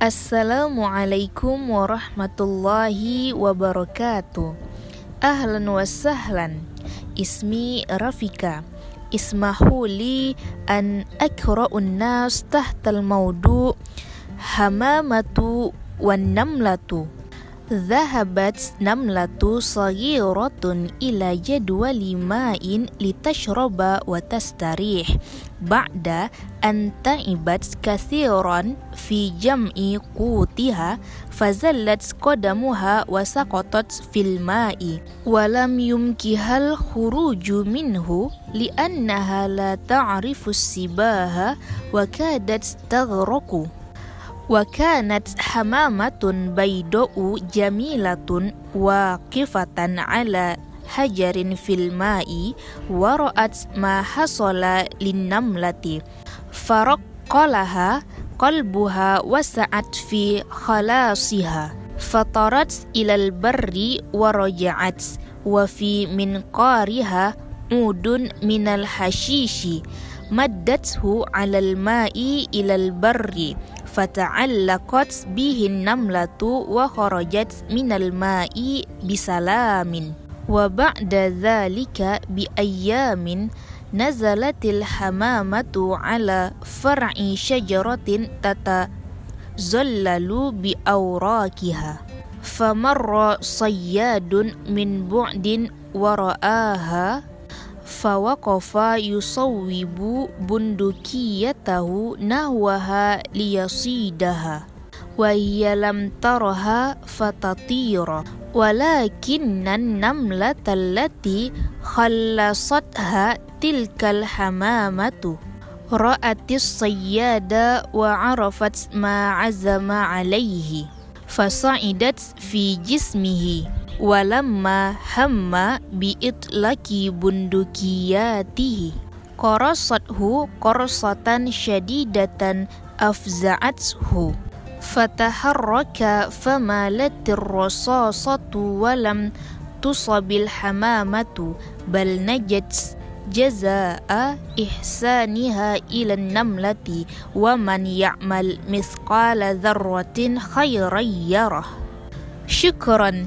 Assalamualaikum warahmatullahi wabarakatuh. Ahlan wa sahlan. Ismi Rafika. Ismahu li an akra'un nas tahtal maudu hamamatu wan namlatu. Zahabat enam latu sagi rotun ila jadwa lima in lita shroba watas tarikh. Baga anta ibat kasiron fi jam i kutiha fazalat skodamuha wasa kotot filma i. Walam yumkihal huru juminhu li an nahala ta arifus sibaha wakadat tagroku. وكانت حمامة بيضاء جميلة واقفة على حجر في الماء ورأت ما حصل للنملة. فرق لها قلبها وسعت في خلاصها. فطرت إلى البر ورجعت وفي منقارها عود من الحشيش مدته على الماء إلى البر. فتعلقت به النملة وخرجت من الماء بسلام. وبعد ذلك بأيام نزلت الحمامة على فرع شجرة تتزلل بأوراقها فمر صياد من بعد ورآها فوقف يصوب بندقيته نحوها ليصيدها وهي لم ترها فتطير ولكن النملة التي خلصتها تلك الحمامة. رأت الصياد وعرفت ما عزم عليه فصعدت في جسمه. ولما هم بإطلاق بندقياته قرصته قرصة شديدة أفزعته فتحرك فمالت الرصاصة ولم تصب الحمامة بل نجت جزاء إحسانها إلى النملة ومن يعمل مثقال ذرة خيرا يره شكرا